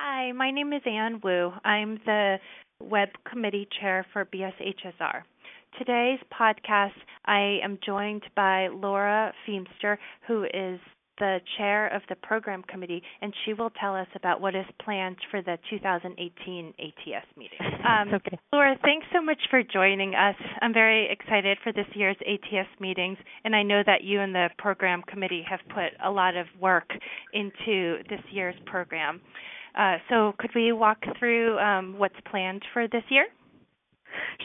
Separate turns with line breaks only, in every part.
Hi, my name is Ann Wu. I'm the Web Committee Chair for BSHSR. Today's podcast, I am joined by Laura Feemster, who is the chair of the program committee, and she will tell us about what is planned for the 2018 ATS meeting. Um,
okay.
Laura, thanks so much for joining us. I'm very excited for this year's ATS meetings, and I know that you and the program committee have put a lot of work into this year's program. Uh, so, could we walk through um, what's planned for this year?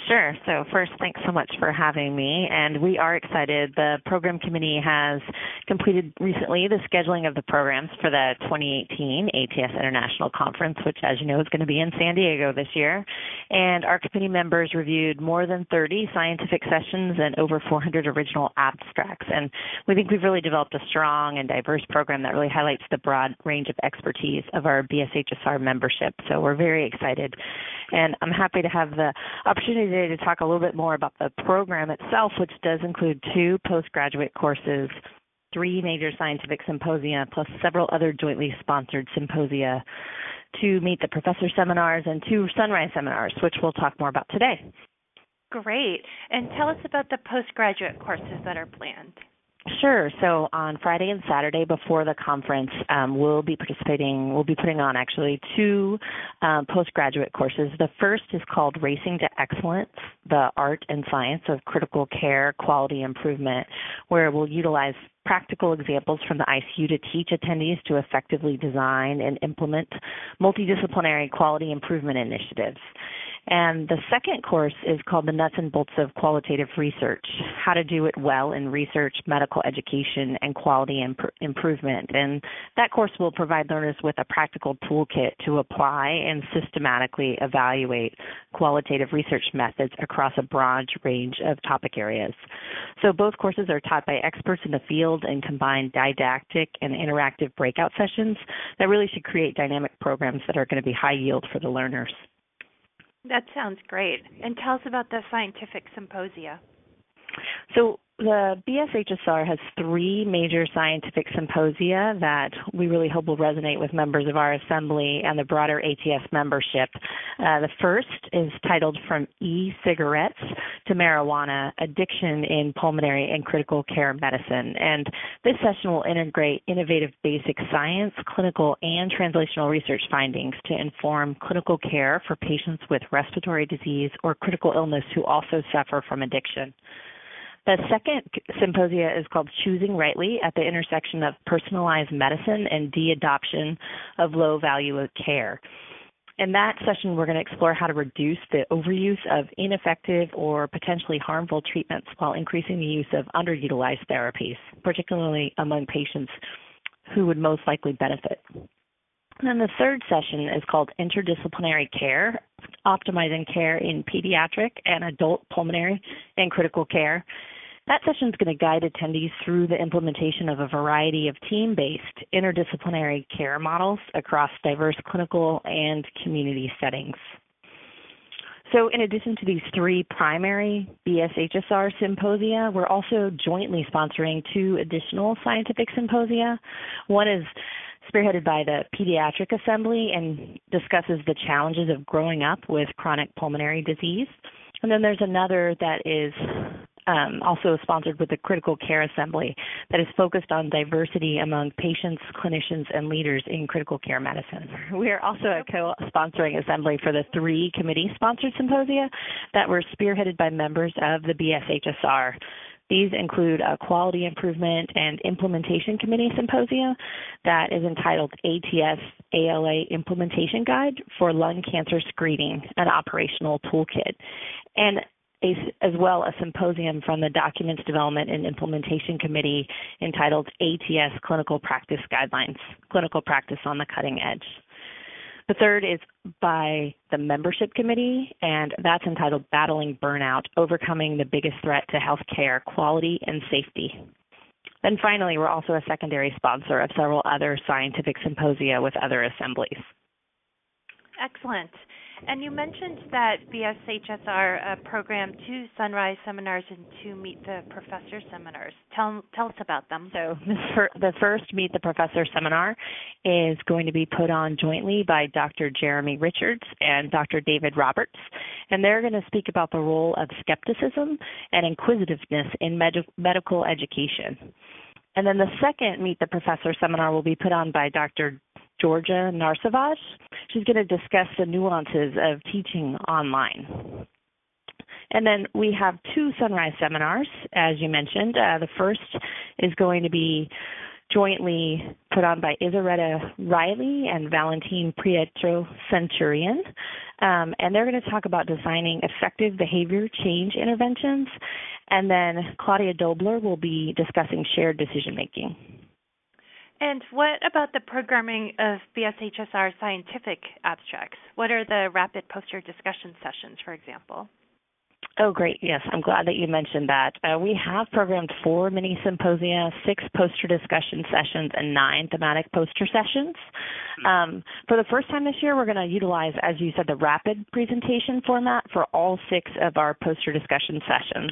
Sure. So, first, thanks so much for having me. And we are excited. The program committee has completed recently the scheduling of the programs for the 2018 ATS International Conference, which, as you know, is going to be in San Diego this year. And our committee members reviewed more than 30 scientific sessions and over 400 original abstracts. And we think we've really developed a strong and diverse program that really highlights the broad range of expertise of our BSHSR membership. So, we're very excited. And I'm happy to have the opportunity today to talk a little bit more about the program itself, which does include two postgraduate courses, three major scientific symposia, plus several other jointly sponsored symposia to meet the professor seminars and two sunrise seminars, which we'll talk more about today.
Great. And tell us about the postgraduate courses that are planned.
Sure. So on Friday and Saturday before the conference, um, we'll be participating. We'll be putting on actually two um, postgraduate courses. The first is called Racing to Excellence: The Art and Science of Critical Care Quality Improvement, where we'll utilize practical examples from the ICU to teach attendees to effectively design and implement multidisciplinary quality improvement initiatives. And the second course is called The Nuts and Bolts of Qualitative Research How to Do It Well in Research, Medical Education, and Quality imp- Improvement. And that course will provide learners with a practical toolkit to apply and systematically evaluate qualitative research methods across a broad range of topic areas. So both courses are taught by experts in the field and combine didactic and interactive breakout sessions that really should create dynamic programs that are going to be high yield for the learners.
That sounds great. And tell us about the scientific symposia.
So the BSHSR has three major scientific symposia that we really hope will resonate with members of our assembly and the broader ATS membership. Uh, the first is titled From E Cigarettes to Marijuana Addiction in Pulmonary and Critical Care Medicine. And this session will integrate innovative basic science, clinical, and translational research findings to inform clinical care for patients with respiratory disease or critical illness who also suffer from addiction. The second symposia is called Choosing Rightly at the Intersection of Personalized Medicine and De Adoption of Low Value Care. In that session, we're going to explore how to reduce the overuse of ineffective or potentially harmful treatments while increasing the use of underutilized therapies, particularly among patients who would most likely benefit. And then the third session is called Interdisciplinary Care, Optimizing Care in Pediatric and Adult Pulmonary and Critical Care. That session is going to guide attendees through the implementation of a variety of team based interdisciplinary care models across diverse clinical and community settings. So, in addition to these three primary BSHSR symposia, we're also jointly sponsoring two additional scientific symposia. One is spearheaded by the Pediatric Assembly and discusses the challenges of growing up with chronic pulmonary disease. And then there's another that is um, also sponsored with the Critical Care Assembly that is focused on diversity among patients, clinicians, and leaders in critical care medicine. We are also a co-sponsoring assembly for the three committee-sponsored symposia that were spearheaded by members of the BSHSR. These include a quality improvement and implementation committee symposium that is entitled ATS ALA Implementation Guide for Lung Cancer Screening, an operational toolkit. And a, as well a symposium from the Documents Development and Implementation Committee entitled ATS Clinical Practice Guidelines Clinical Practice on the Cutting Edge. The third is by the membership committee, and that's entitled Battling Burnout Overcoming the Biggest Threat to Healthcare Quality and Safety. Then finally, we're also a secondary sponsor of several other scientific symposia with other assemblies.
Excellent. And you mentioned that BSHSR uh, programmed two Sunrise seminars and two Meet the Professor seminars. Tell tell us about them.
So the first Meet the Professor seminar is going to be put on jointly by Dr. Jeremy Richards and Dr. David Roberts, and they're going to speak about the role of skepticism and inquisitiveness in med- medical education. And then the second Meet the Professor seminar will be put on by Dr. Georgia Narsavage. She's going to discuss the nuances of teaching online. And then we have two Sunrise seminars, as you mentioned. Uh, the first is going to be jointly put on by Isaretta Riley and Valentine Prieto Centurion. Um, and they're going to talk about designing effective behavior change interventions. And then Claudia Dobler will be discussing shared decision making.
And what about the programming of BSHSR scientific abstracts? What are the rapid poster discussion sessions, for example?
Oh, great. Yes, I'm glad that you mentioned that. Uh, we have programmed four mini symposia, six poster discussion sessions, and nine thematic poster sessions. Um, for the first time this year, we're going to utilize, as you said, the rapid presentation format for all six of our poster discussion sessions.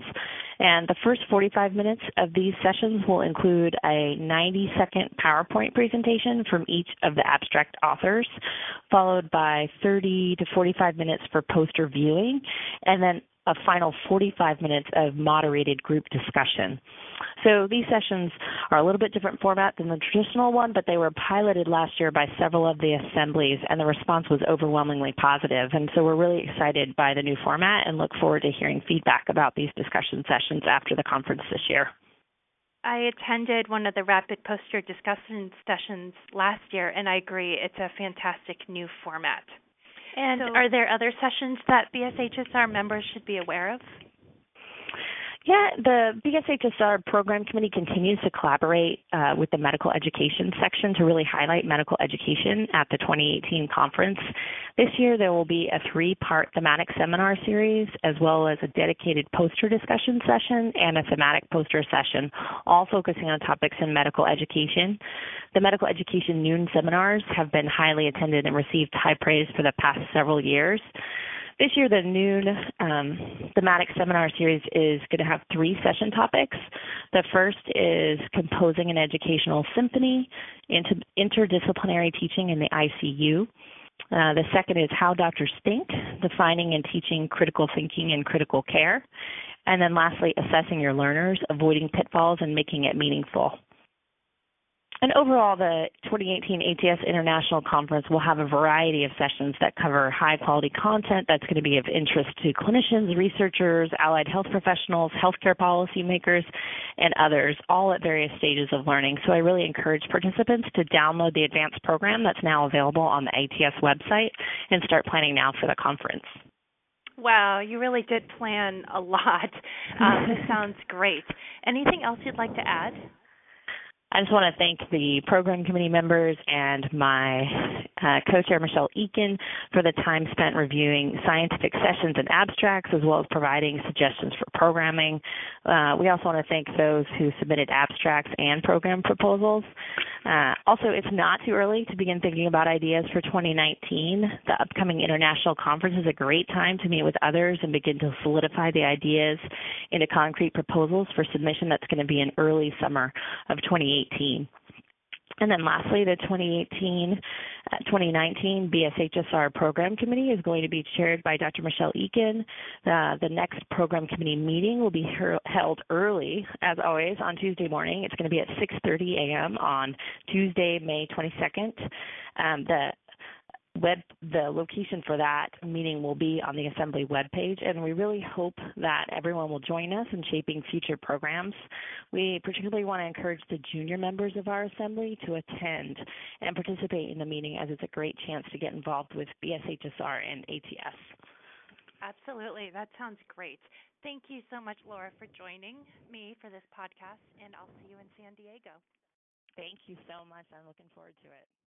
And the first 45 minutes of these sessions will include a 90 second PowerPoint presentation from each of the abstract authors, followed by 30 to 45 minutes for poster viewing, and then a final 45 minutes of moderated group discussion. So these sessions are a little bit different format than the traditional one, but they were piloted last year by several of the assemblies, and the response was overwhelmingly positive. And so we're really excited by the new format and look forward to hearing feedback about these discussion sessions after the conference this year.
I attended one of the rapid poster discussion sessions last year, and I agree, it's a fantastic new format. And so, are there other sessions that BSHSR members should be aware of?
Yeah, the BSHSR program committee continues to collaborate uh, with the medical education section to really highlight medical education at the 2018 conference. This year, there will be a three part thematic seminar series, as well as a dedicated poster discussion session and a thematic poster session, all focusing on topics in medical education. The medical education noon seminars have been highly attended and received high praise for the past several years. This year, the noon um, thematic seminar series is going to have three session topics. The first is composing an educational symphony, inter- interdisciplinary teaching in the ICU. Uh, the second is how doctors think, defining and teaching critical thinking and critical care. And then lastly, assessing your learners, avoiding pitfalls and making it meaningful. And overall, the 2018 ATS International Conference will have a variety of sessions that cover high quality content that's going to be of interest to clinicians, researchers, allied health professionals, healthcare policymakers, and others, all at various stages of learning. So I really encourage participants to download the advanced program that's now available on the ATS website and start planning now for the conference.
Wow, you really did plan a lot. Um, this sounds great. Anything else you'd like to add?
I just want to thank the program committee members and my uh, co-chair Michelle Eakin for the time spent reviewing scientific sessions and abstracts, as well as providing suggestions for programming. Uh, we also want to thank those who submitted abstracts and program proposals. Uh, also, it's not too early to begin thinking about ideas for 2019. The upcoming international conference is a great time to meet with others and begin to solidify the ideas into concrete proposals for submission that's going to be in early summer of 2018. And then lastly, the 2018 uh, 2019 BSHSR Program Committee is going to be chaired by Dr. Michelle Eakin. Uh, the next program committee meeting will be held early, as always, on Tuesday morning. It's going to be at 6:30 a.m. on Tuesday, May 22nd. Um, the web the location for that meeting will be on the assembly webpage and we really hope that everyone will join us in shaping future programs. We particularly want to encourage the junior members of our assembly to attend and participate in the meeting as it's a great chance to get involved with bshsr and ats
absolutely. That sounds great. Thank you so much laura for joining me for this podcast and i'll see you in san diego.
Thank you so much. I'm looking forward to it